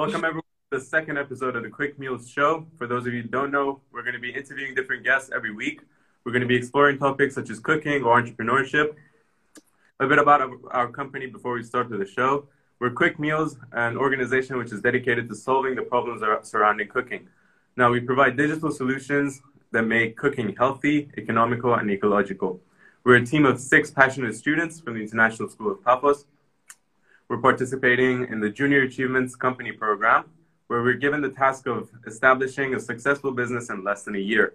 Welcome everyone to the second episode of the Quik Mealz Show. For those of you who don't know, we're going to be interviewing different guests every week. We're going to be exploring topics such as cooking or entrepreneurship. A bit about our, our company before we start the show. We're Quik Mealz, an organization which is dedicated to solving the problems surrounding cooking. Now, we provide digital solutions that make cooking healthy, economical, and ecological. We're a team of six passionate students from the International School of Paphos. We're participating in the Junior Achievements Company program, where we're given the task of establishing a successful business in less than a year.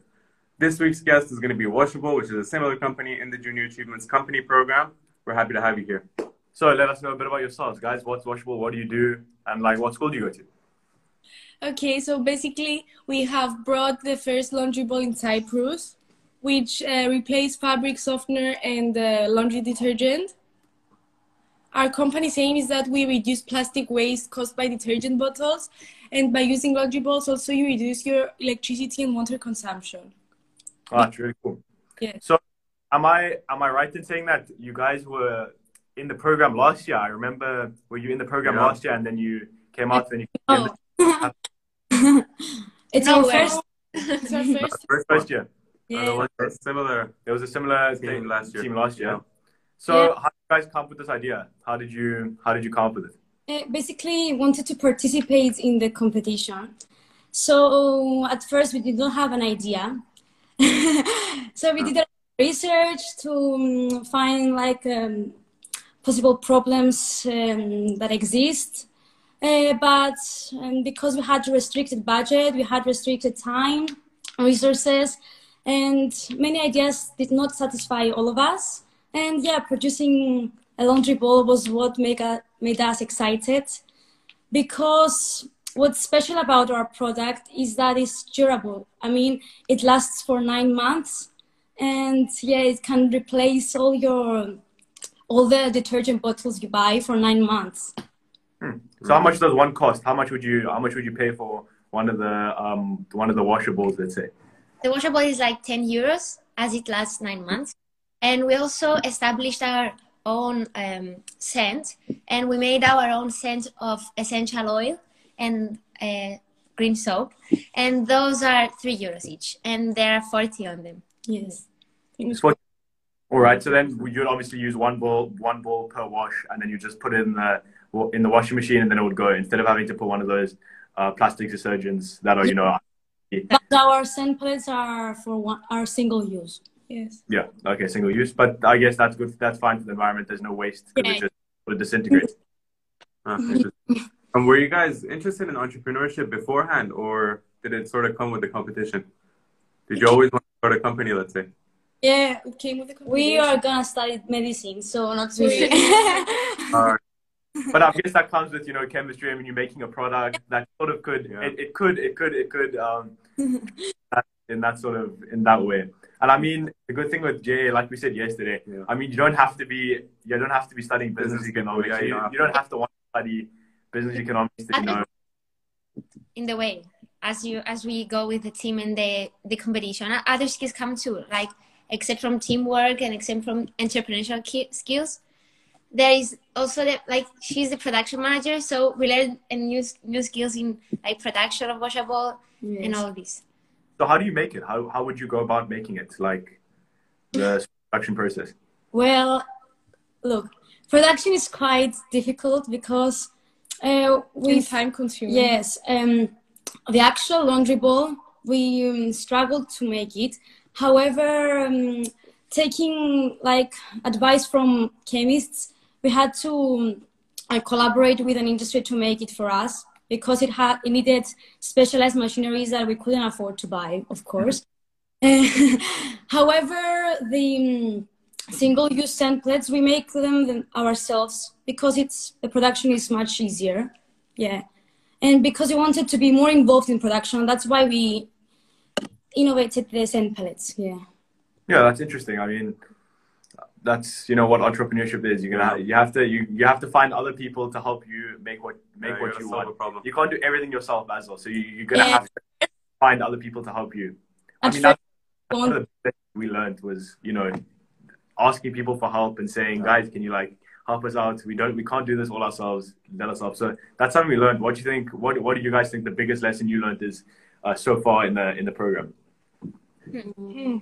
This week's guest is going to be Washaball, which is a similar company in the Junior Achievements Company program. We're happy to have you here. So let us know a bit about yourselves, guys. What's Washaball? What do you do? And like, what school do you go to? Okay, so basically, we have brought the first laundry ball in Cyprus, which uh, replaced fabric softener and uh, laundry detergent. Our company's aim is that we reduce plastic waste caused by detergent bottles, and by using laundry balls, also you reduce your electricity and water consumption. Oh, that's really cool. Yeah. So, am I am I right in saying that you guys were in the program last year? I remember were you in the program yeah. last year, and then you came out, and you. Oh. it's no our first. It's our first. First, first year. Yeah. Uh, there was a similar. There was a similar team last year. Team last year. Yeah. So, yeah. how did you guys come up with this idea? How did you How did you come up with it? Uh, basically, wanted to participate in the competition. So at first, we did not have an idea. so we did research to um, find like um, possible problems um, that exist. Uh, but um, because we had restricted budget, we had restricted time, and resources, and many ideas did not satisfy all of us. And yeah, producing a laundry ball was what made us, made us excited because what's special about our product is that it's durable. I mean, it lasts for nine months and yeah, it can replace all your, all the detergent bottles you buy for nine months. Hmm. So how much does one cost? How much would you, how much would you pay for one of the, um, one of the washaballs, let's say? The washaball is like 10 euros as it lasts nine months. And we also established our own um, scent and we made our own scent of essential oil and uh, green soap. And those are three euros each and there are 40 on them. Yes. All right so then you'd obviously use one ball one ball per wash and then you just put it in the in the washing machine and then it would go. Instead of having to put one of those uh, plastic detergents that are you know but our scent pellets are for one are single use Yes. Yeah. Okay. Single use, but I guess that's good. That's fine for the environment. There's no waste because yeah. it just would disintegrate. uh, and were you guys interested in entrepreneurship beforehand, or did it sort of come with the competition? Did you always want to start a company? Let's say. Yeah, it came with the We are gonna study medicine, so not really. uh, but I guess that comes with you know chemistry. I mean, you're making a product that sort of could yeah. it, it could it could it could um in that sort of in that way. And I mean, the good thing with JA, like we said yesterday, yeah. I mean, you don't have to be you don't have to be studying business, business economics. Yeah, you, don't you, don't have to want to study business economics to know. In the way, as you as we go with the team and the the competition, other skills come too. Like except from teamwork and except from entrepreneurial skills, there is also the, like she's the production manager, so we learn and new new skills in like production of washaball yes. and all this. So how do you make it? How how would you go about making it? Like the production process? Well, look, production is quite difficult because uh, we time consuming. Yes, um, the actual laundry ball we um, struggled to make it. However, um, taking like advice from chemists, we had to uh, collaborate with an industry to make it for us because it had it needed specialized machineries that we couldn't afford to buy, of course. However, the um, single-use templates we make them ourselves because it's the production is much easier. Yeah, and because we wanted to be more involved in production, that's why we innovated the scent pellets. Yeah. Yeah, that's interesting. I mean, that's you know what entrepreneurship is. You're gonna you have to you, you have to find other people to help you make what make yeah, what you want. You can't do everything yourself as well. So you, are gonna yeah. have to find other people to help you. I mean, that's, that's one of the things we learned was you know asking people for help and saying, guys, can you like help us out. We don't, we can't do this all ourselves. Let us help. So that's something we learned. What do you think? What What do you guys think the biggest lesson you learned is uh, so far in the in the program? Hmm.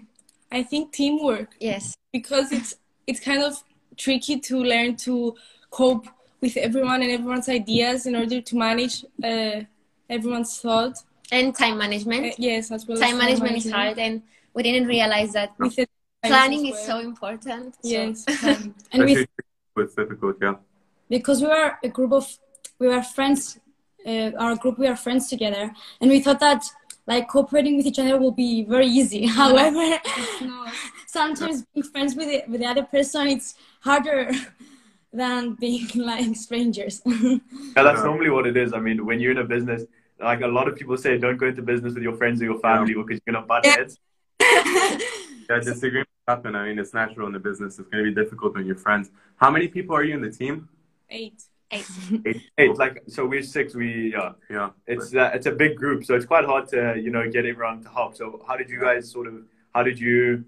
I think teamwork Yes. because it's it's kind of tricky to learn to cope with everyone and everyone's ideas in order to manage uh, everyone's thought. And time management. Uh, yes, as well. as time management is hard, and we didn't realize that With the planning as is so important. So- Yes. and Especially with, it's difficult, yeah. because we were a group of we were friends uh, our group we are friends together and we thought that like cooperating with each other will be very easy however It's not. sometimes being friends with the, with the other person it's harder than being like strangers Yeah, that's normally what it is. I mean, when you're in a business, like a lot of people say, don't go into business with your friends or your family because you're gonna butt Yeah. heads. Yeah, disagreements happen. I mean, it's natural in the business. It's going to be difficult when you're friends. How many people are you in the team? Eight. Eight. Eight, eight, like so we're six. We yeah, Yeah. it's uh, it's a big group, so it's quite hard to you know get everyone to help. So how did you guys sort of how did you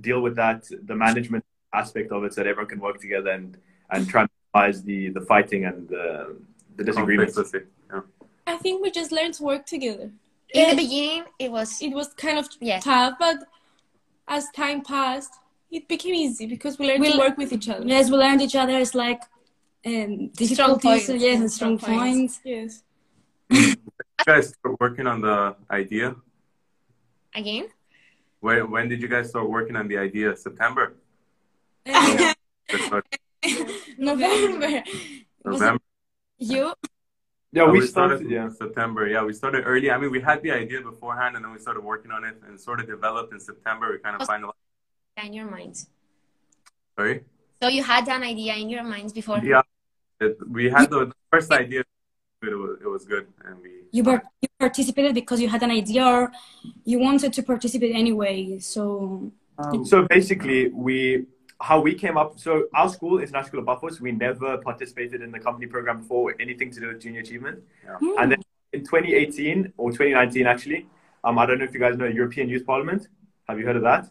deal with that the management aspect of it, so that everyone can work together and and try and minimize the the fighting and the the disagreements? Conflicts, let's. Yeah. I think we just learned to work together. In the beginning, it was It was kind of Yes. tough, but as time passed, it became easy because we learned We- to work with each other. yes we learned each other. It's like um, difficulties points. yes and strong Strong points, points. Yes. You guys start working on the idea. again. When, when did you guys start working on the idea? September. November November. you Yeah, Uh, we started. in Yeah, September. Yeah, we started early. I mean, we had the idea beforehand, and then we started working on it, and sort of developed in September. We kind of finalized. In your minds. Sorry. So you had an idea in your minds before. Yeah, it, we had the first idea. It was, it was good, and we. you, part- you participated because you had an idea or you wanted to participate anyway so So basically, we how we came up. So our school, International School of Paphos, we never participated in the company program before, anything to do with junior achievement. Yeah. And then in 2018 or 2019, actually, um, I don't know if you guys know European Youth Parliament. Have you heard of that?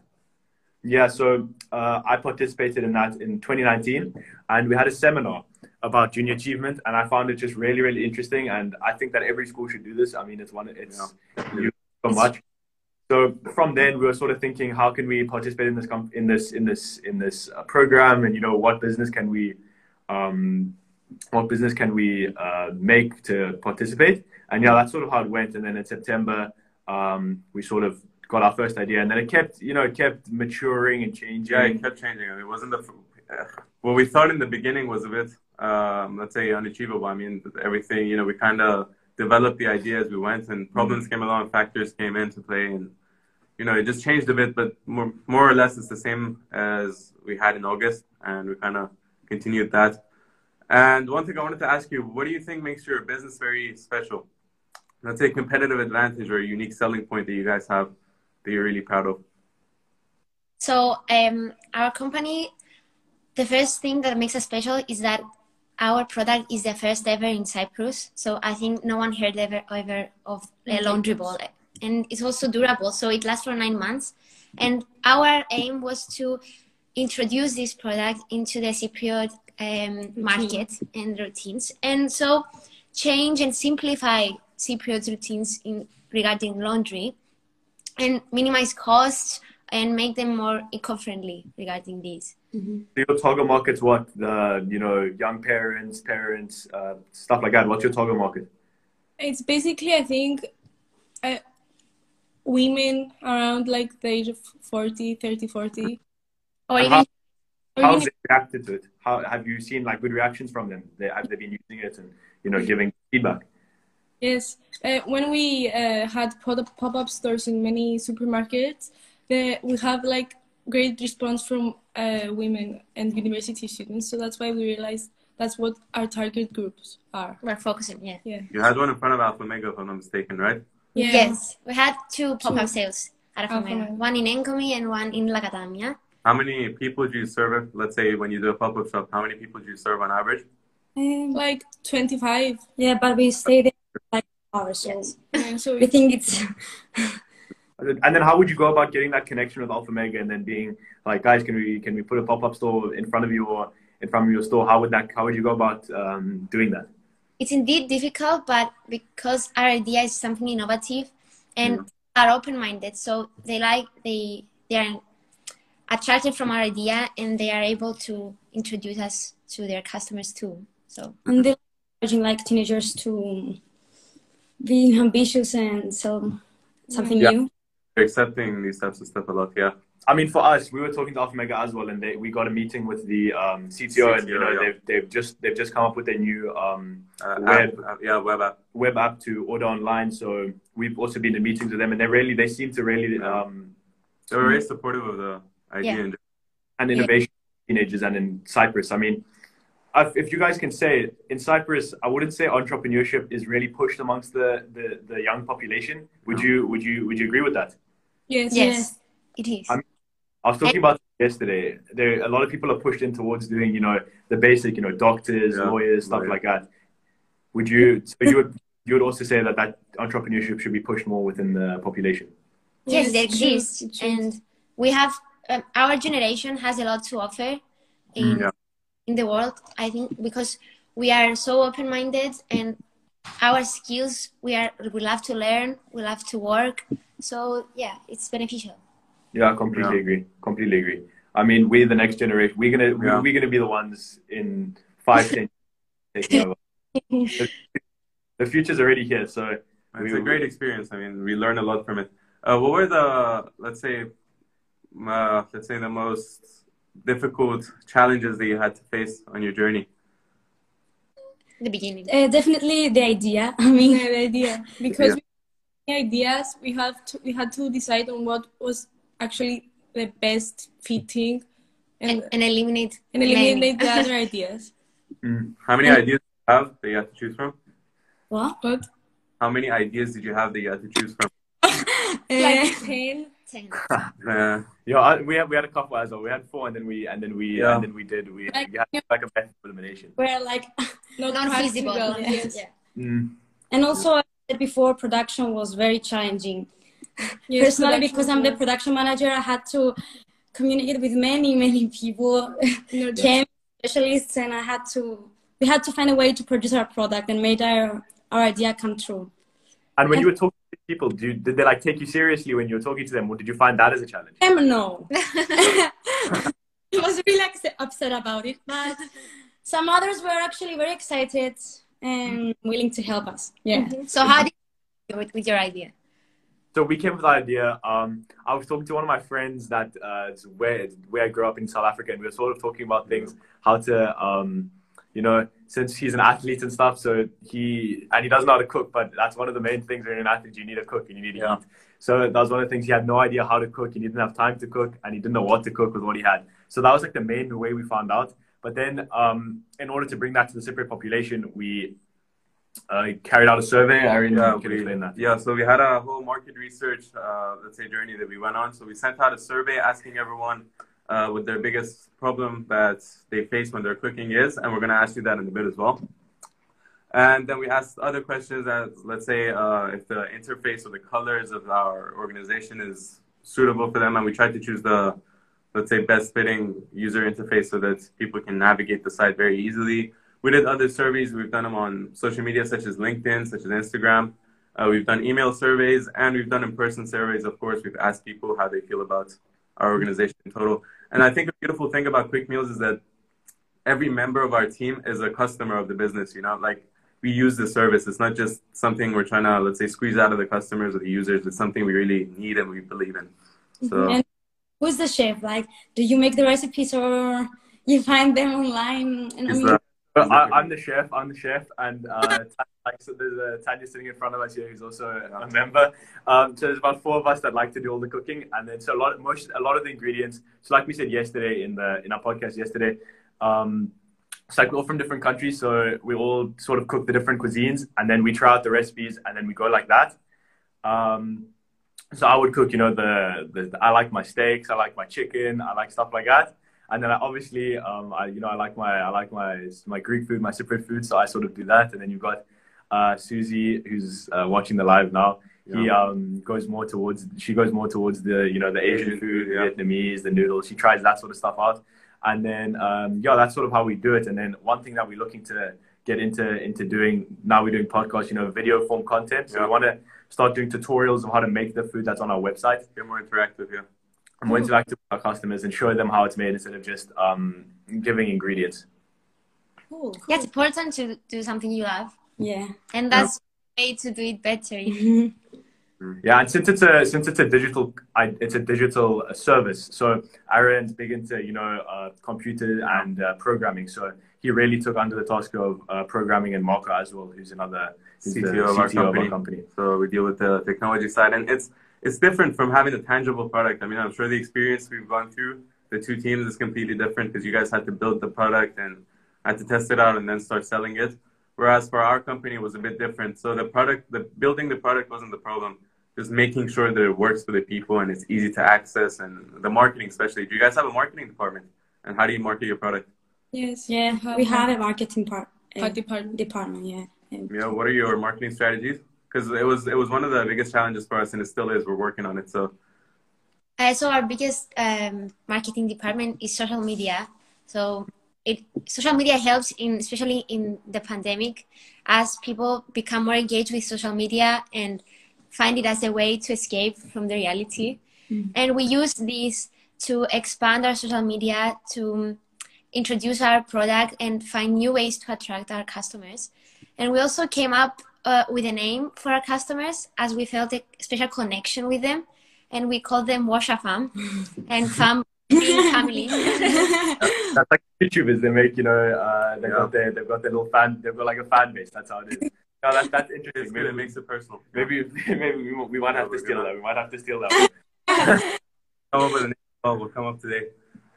Yeah. So uh, I participated in that in 2019, and we had a seminar about junior achievement, and I found it just really, really interesting. And I think that every school should do this. I mean, it's one. It's you so much. So from then, we were sort of thinking, how can we participate in this in this in this in this uh, program, and you know, what business can we, um, what business can we uh, make to participate? And yeah, that's sort of how it went. And then in September, um, we sort of got our first idea, and then it kept, you know, it kept maturing and changing. Yeah, it kept changing. I mean, it wasn't the. Uh, what we thought in the beginning was a bit, um, let's say, unachievable. I mean, everything. You know, we kind of developed the idea as we went, and problems came along, factors came into play, and you know, it just changed a bit. But more, more or less, it's the same as we had in August, and we kind of continued that. And one thing I wanted to ask you: What do you think makes your business very special? Let's say competitive advantage or a unique selling point that you guys have that you're really proud of. So um, our company, the first thing that makes us special is that our product is the first ever in Cyprus. So I think no one heard ever ever of a laundry ball, and it's also durable. So it lasts for nine months. And our aim was to introduce this product into the Cypriot um, market and routines, and so change and simplify Cypriot routines in regarding laundry, and minimize costs and make them more eco-friendly regarding these. So your target market's what? The you know young parents, parents, uh, stuff like that. What's your target market? It's basically, I think, uh, women around like the age of 40, 30, 40. Or And even how, Or how have they reacted to it? How have you seen like good reactions from them? They, have they been using it and you know giving feedback? Yes, uh, when we uh, had pop- pop-up stores in many supermarkets, the, we have like great response from uh, women and university students. So that's why we realized that's what our target groups are. we're focusing, yeah. Yeah. You had one in front of Alpha Mega, if I'm not mistaken, right? Yeah. Yes, we had two pop-up sales at Alpha Alphamera. Mega. One in Engomi and one in Lakatamia. How many people do you serve? Let's say when you do a pop-up shop, how many people do you serve on average? um, Like 25. yeah but we stay there like hours so Yes. Yeah, so we think it's And then how would you go about getting that connection with Alpha Mega and then being like, guys, can we can we put a pop up store in front of you or in front of your store. How would that? How would you go about um, doing that? It's indeed difficult, but because our idea is something innovative and yeah. are open-minded, so they like they they are attracted from our idea and they are able to introduce us to their customers too. So and they're encouraging like teenagers to be ambitious and sell something yeah. new. Accepting these types of stuff a lot, yeah. I mean, for us, we were talking to Alpha Mega as well, and they, we got a meeting with the um, CTO, CTO, and you know yeah. they've they've just they've just come up with a new um, uh, web app, yeah web app web app to order online. So we've also been in meetings with them, and they really they seem to really um, they were very supportive of the idea yeah. and, and innovation yeah. teenagers and in Cyprus. I mean, if you guys can say in Cyprus, I wouldn't say entrepreneurship is really pushed amongst the, the, the young population. Would you would you would you agree with that? Yes, yes, it is. I, mean, I was talking about yesterday. There, a lot of people are pushed in towards doing, you know, the basic, you know, doctors, yeah. lawyers, stuff right. like that. Would you? So you would you would also say that that entrepreneurship should be pushed more within the population? Yes, it exists, and we have um, our generation has a lot to offer in yeah. In the world. I think because we are so open minded and our skills we are we love to learn, we love to work. So yeah, it's beneficial. Yeah, completely yeah. agree. Completely agree. I mean, we're the next generation. We're gonna yeah. we're gonna be the ones in five, ten taking over. the, the future's already here, so it's we, a great experience. I mean, we learn a lot from it. Uh, what were the let's say uh, let's say the most difficult challenges that you had to face on your journey? The beginning. Uh, definitely the idea. I mean, the idea because yeah. we ideas we have to we had to decide on what was actually the best fitting and, and, and eliminate and eliminate the other ideas. Mm. How many and, ideas do you have that you have to choose from? What? What? How many ideas did you have that you had to choose from? like ten. Ten. uh, yeah, we had we had a couple as well. We had four, and then we and then we yeah. and then we did we, like, we had like a method elimination. We're like not, not feasible. Yes. Yeah. Mm. And also, I said before, production was very challenging. Yes, Personally, because I'm the production manager, I had to communicate with many many people, you know, specialists, and I had to we had to find a way to produce our product and made our our idea come true. And when and, you were talking to people, do, did they like take you seriously when you were talking to them, or did you find that as a challenge? Um, no. I was really upset about it, but some others were actually very excited and willing to help us. Yeah. Mm-hmm. So how did you do it with your idea? So we came with the idea. Um, I was talking to one of my friends that uh, where where I grew up in South Africa, and we were sort of talking about things, how to um, you know, since he's an athlete and stuff, so he and he doesn't know how to cook, but that's one of the main things when you're an athlete, you need to cook and you need to yeah. eat. So that was one of the things he had no idea how to cook, and he didn't have time to cook, and he didn't know what to cook with what he had. So that was like the main way we found out. But then, um, in order to bring that to the Cypriot population, we uh, carried out a survey. Aaron, yeah, can we, explain that? Yeah, so we had a whole market research, uh, let's say, journey that we went on. So we sent out a survey asking everyone uh, what their biggest problem that they face when they're cooking is, and we're going to ask you that in a bit as well. And then we asked other questions as, let's say, uh, if the interface or the colors of our organization is suitable for them, and we tried to choose the, let's say, best fitting user interface so that people can navigate the site very easily. We did other surveys. We've done them on social media such as LinkedIn, such as Instagram. Uh, we've done email surveys, and we've done in-person surveys. Of course, we've asked people how they feel about our organization in total. And I think a beautiful thing about Quik Mealz is that every member of our team is a customer of the business. You know, like we use the service. It's not just something we're trying to, let's say, squeeze out of the customers or the users. It's something we really need and we believe in. So, mm-hmm. and who's the chef? Like, do you make the recipes or you find them online? And Mean, I, am the chef. I'm the chef, and uh, so there's a Tanya sitting in front of us here who's also a member. Um, so there's about four of us that like to do all the cooking, and then so a lot, of, most, a lot of the ingredients. So like we said yesterday in the in our podcast yesterday, um, it's like we're all from different countries, so we all sort of cook the different cuisines, and then we try out the recipes, and then we go like that. Um, so I would cook, you know, the, the I like my steaks, I like my chicken, I like stuff like that and then I obviously, um, I you know, I like my I like my my Greek food, my Cypriot food, so I sort of do that. And then you've got uh, Susie, who's uh, watching the live now. Yeah. He um, goes more towards she goes more towards the you know the Asian, Asian food, yeah. Vietnamese, the noodles. She tries that sort of stuff out. And then, um, yeah, that's sort of how we do it. And then one thing that we're looking to get into into doing now, we're doing podcasts, you know, video form content. So yeah. we want to start doing tutorials of how to make the food that's on our website. Get more interactive, yeah. And more interactive with our customers and show them how it's made instead of just um, giving ingredients. Cool, cool. Yeah, it's important to do something you love. Yeah. And that's yeah. way to do it better. Mm-hmm. Yeah, and since it's a since it's a digital it's a digital service, so Aaron's big into you know uh, computer and uh, programming. So he really took under the task of uh, programming and Marco as well, who's another who's CTO, of, our CTO of our company. So we deal with the technology side, and it's it's different from having a tangible product. I mean, I'm sure the experience we've gone through, the two teams is completely different because you guys had to build the product and had to test it out and then start selling it. Whereas for our company, it was a bit different. So the product, the building the product wasn't the problem. Just making sure that it works for the people and it's easy to access and the marketing especially. Do you guys have a marketing department? And how do you market your product? Yes. Yeah. We have a marketing part uh, department. department yeah. Yeah what are your marketing strategies because it was it was one of the biggest challenges for us and it still is we're working on it so uh, so our biggest um, marketing department is social media so it social media helps in especially in the pandemic as people become more engaged with social media and find it as a way to escape from the reality. Mm-hmm. And we use this to expand our social media, to introduce our product, and find new ways to attract our customers. And we also came up uh, with a name for our customers as we felt a special connection with them. And we called them Washa Fam and Fam family. That's like YouTubers. They make, you know, uh, they've yeah. got their, they've got their little fan, they've got like a fan base. That's how it is. No, that, that's interesting. It's. Maybe, it makes it personal. Maybe maybe we, we might have to steal that. We might have to steal that. come up with a name. We'll come up today.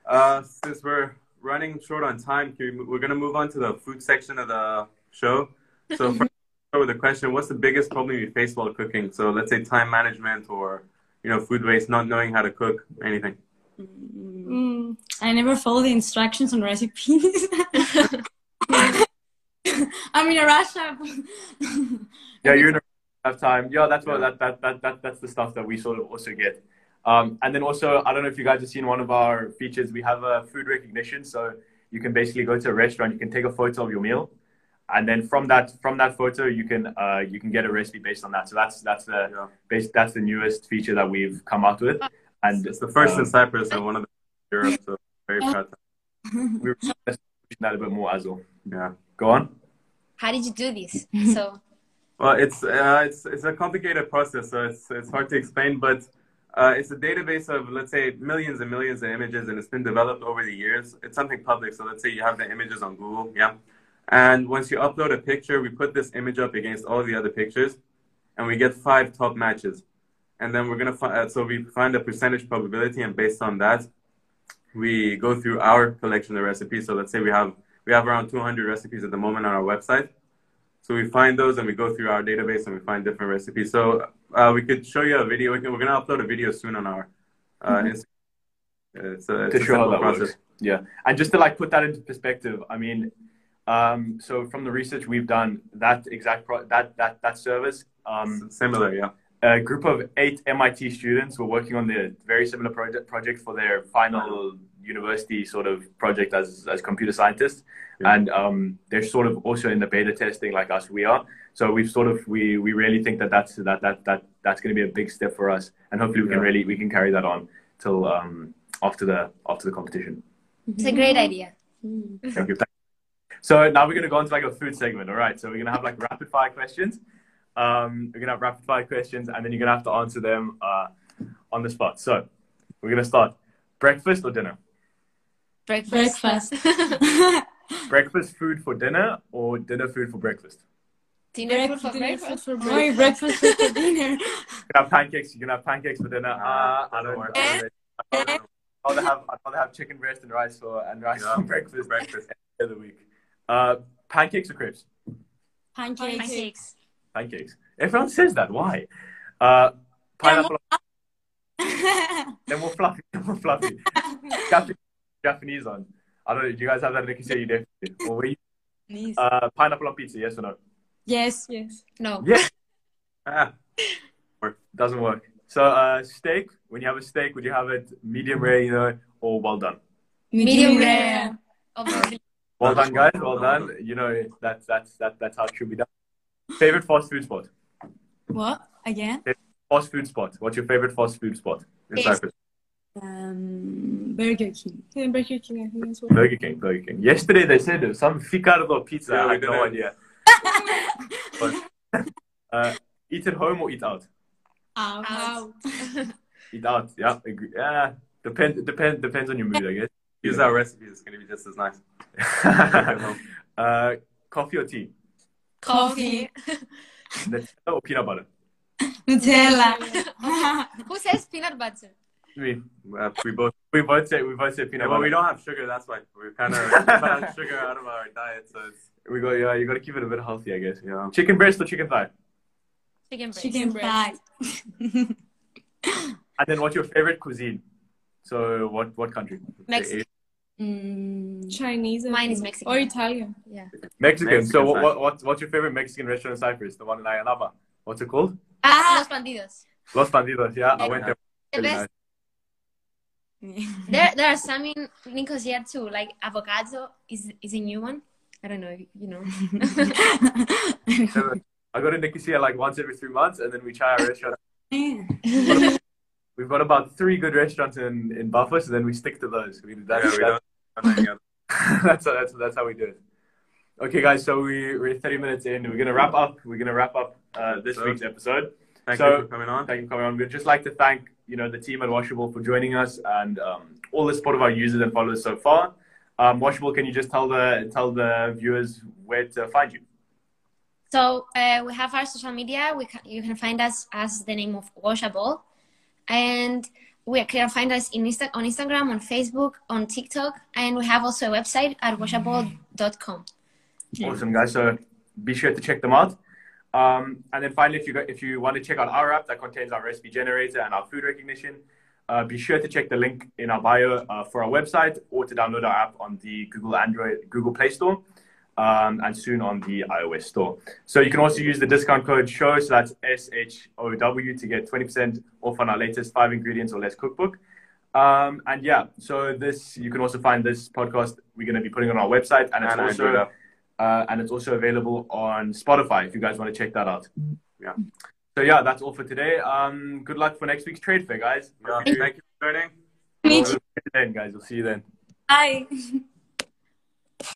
Uh, since we're running short on time, we, we're gonna move on to the food section of the show. So first, start with a question: What's the biggest problem you face while cooking? So let's say time management or you know food waste, not knowing how to cook, anything. Mm, I never follow the instructions on recipes. I'm in a rush. yeah, you're in a rush time. Yeah, that's what that, that that that that's the stuff that we sort of also get. Um, and then also, I don't know if you guys have seen one of our features. We have a food recognition, so you can basically go to a restaurant, you can take a photo of your meal, and then from that from that photo, you can uh, you can get a recipe based on that. So that's that's the yeah. base, that's the newest feature that we've come out with, and it's the first um, in Cyprus and one of the Europe. So very proud. we are that a bit more as well. Yeah. Go on. How did you do this? So. Well, it's uh, it's it's a complicated process, so it's it's hard to explain, but uh, it's a database of let's say millions and millions of images, and it's been developed over the years. It's something public, so let's say you have the images on Google, yeah, and once you upload a picture, we put this image up against all the other pictures, and we get five top matches, and then we're gonna find uh, so we find a percentage probability, and based on that, we go through our collection of recipes. So let's say we have we have around 200 recipes at the moment on our website. So we find those and we go through our database and we find different recipes. So uh, we could show you a video. We can, we're going to upload a video soon on our uh, mm-hmm. Instagram. It's a, it's to show how that process. works. Yeah, and just to like put that into perspective, I mean, um, so from the research we've done, that exact pro- that that that service um, similar, yeah. A group of eight MIT students were working on the very similar project project for their final university sort of project as as computer scientists, yeah. and um, they're sort of also in the beta testing like us we are. So we've sort of we we really think that that's that that that that's going to be a big step for us, and hopefully we yeah. can really we can carry that on till um, after the after the competition. It's a great idea. Thank you. So now we're going to go into like a food segment. All right. So we're going to have like rapid fire questions. Um, we're going to have rapid fire questions, and then you're going to have to answer them uh, on the spot. So we're going to start. Breakfast or dinner? Breakfast. Breakfast. breakfast food for dinner or dinner food for breakfast? Dinner food for dinner breakfast. Food for breakfast. breakfast food for dinner. You can have pancakes. You can have pancakes for dinner. Uh, I don't know. I'd rather have I'd rather have chicken breast and rice for and rice yeah. for breakfast. Breakfast every other week. Uh, pancakes or crepes? Pancakes. Pancakes. Pancakes. Everyone says that. Why? Uh, pineapple. They're more fluffy. They're more fluffy. Japanese on. I don't know. Do you guys have that in Nicosia? You definitely. Or were you? Uh, pineapple on pizza, yes or no? Yes, yes. No. Yeah. ah. Doesn't work. So, uh, steak, when you have a steak, would you have it medium rare, you know, or well done? Medium rare. Obviously. Well done, guys. Well done. You know that's that's that, that's how it should be done. Favorite fast food spot? What again? Fast food spot. What's your favorite fast food spot in Yes. Cyprus? Um, Burger King. Yeah, Burger King, I think as well. Burger King. Burger King. Yesterday they said there was some Ficardo pizza. Yeah, I we had no didn't. idea. but, uh, eat at home or eat out? Out. Out. Eat out. Yeah, agree. Yeah, depend depend depends on your mood, I guess. Use our recipe. It's going to be just as nice. uh, coffee or tea? Coffee. Nutella or peanut butter? Nutella. Who says peanut butter? Me. Uh, we both. We both say we both say peanut Yeah, butter. but we don't have sugar. That's why we're kind of cut sugar out of our diet. So it's We got yeah. You got to keep it a bit healthy, I guess. yeah. Chicken breast or chicken thigh? Chicken breast. Chicken thigh. And then, what's your favorite cuisine? So, what what country? Mexican. Mm, Chinese. I Mine is. Mexican. Or Italian. Yeah. Mexican. Mexican so, what, what what's what's your favorite Mexican restaurant in Cyprus? The one in Ayia Napa. What's it called? Ah, Los Bandidos. Los Bandidos. Yeah, I went there. The Really best. nice. There, there are some in Nicosia too. Like avocado is is a new one. I don't know. You know. I go to Nicosia like once every three months, and then we try our restaurant. Yeah. We've got about three good restaurants in in Buffalo, so then we stick to those. We, that's, yeah, we that's, don't have any other. that's, that's that's how we do it. Okay, guys. So we we're 30 minutes in. We're gonna wrap up. We're gonna wrap up uh, this So- week's episode. Thank So- you for coming on. Thank you for coming on. We'd just like to thank you know the team at Washaball for joining us and um, all the support of our users and followers so far. Um, Washaball, can you just tell the tell the viewers where to find you? So uh, we have our social media. We ca- you can find us as the name of Washaball, and we can find us in Insta- on Instagram, on Facebook, on TikTok, and we have also a website at washaball.com. Awesome, guys. So be sure to check them out. Um, and then finally, if you if you want to check out our app that contains our recipe generator and our food recognition, uh, be sure to check the link in our bio uh, for our website or to download our app on the Google Android Google Play Store. Um, and soon on the iOS store. So you can also use the discount code SHOW, so that's S H O W, to get 20% off on our latest five ingredients or less cookbook. Um, and yeah, so this you can also find this podcast we're going to be putting on our website, and it's And also uh, and it's also available on Spotify if you guys want to check that out. Yeah. So yeah, that's all for today. Um, good luck for next week's trade fair, guys. Yeah, Thank you for joining. Meet you. Then, guys, we'll see you then. Bye.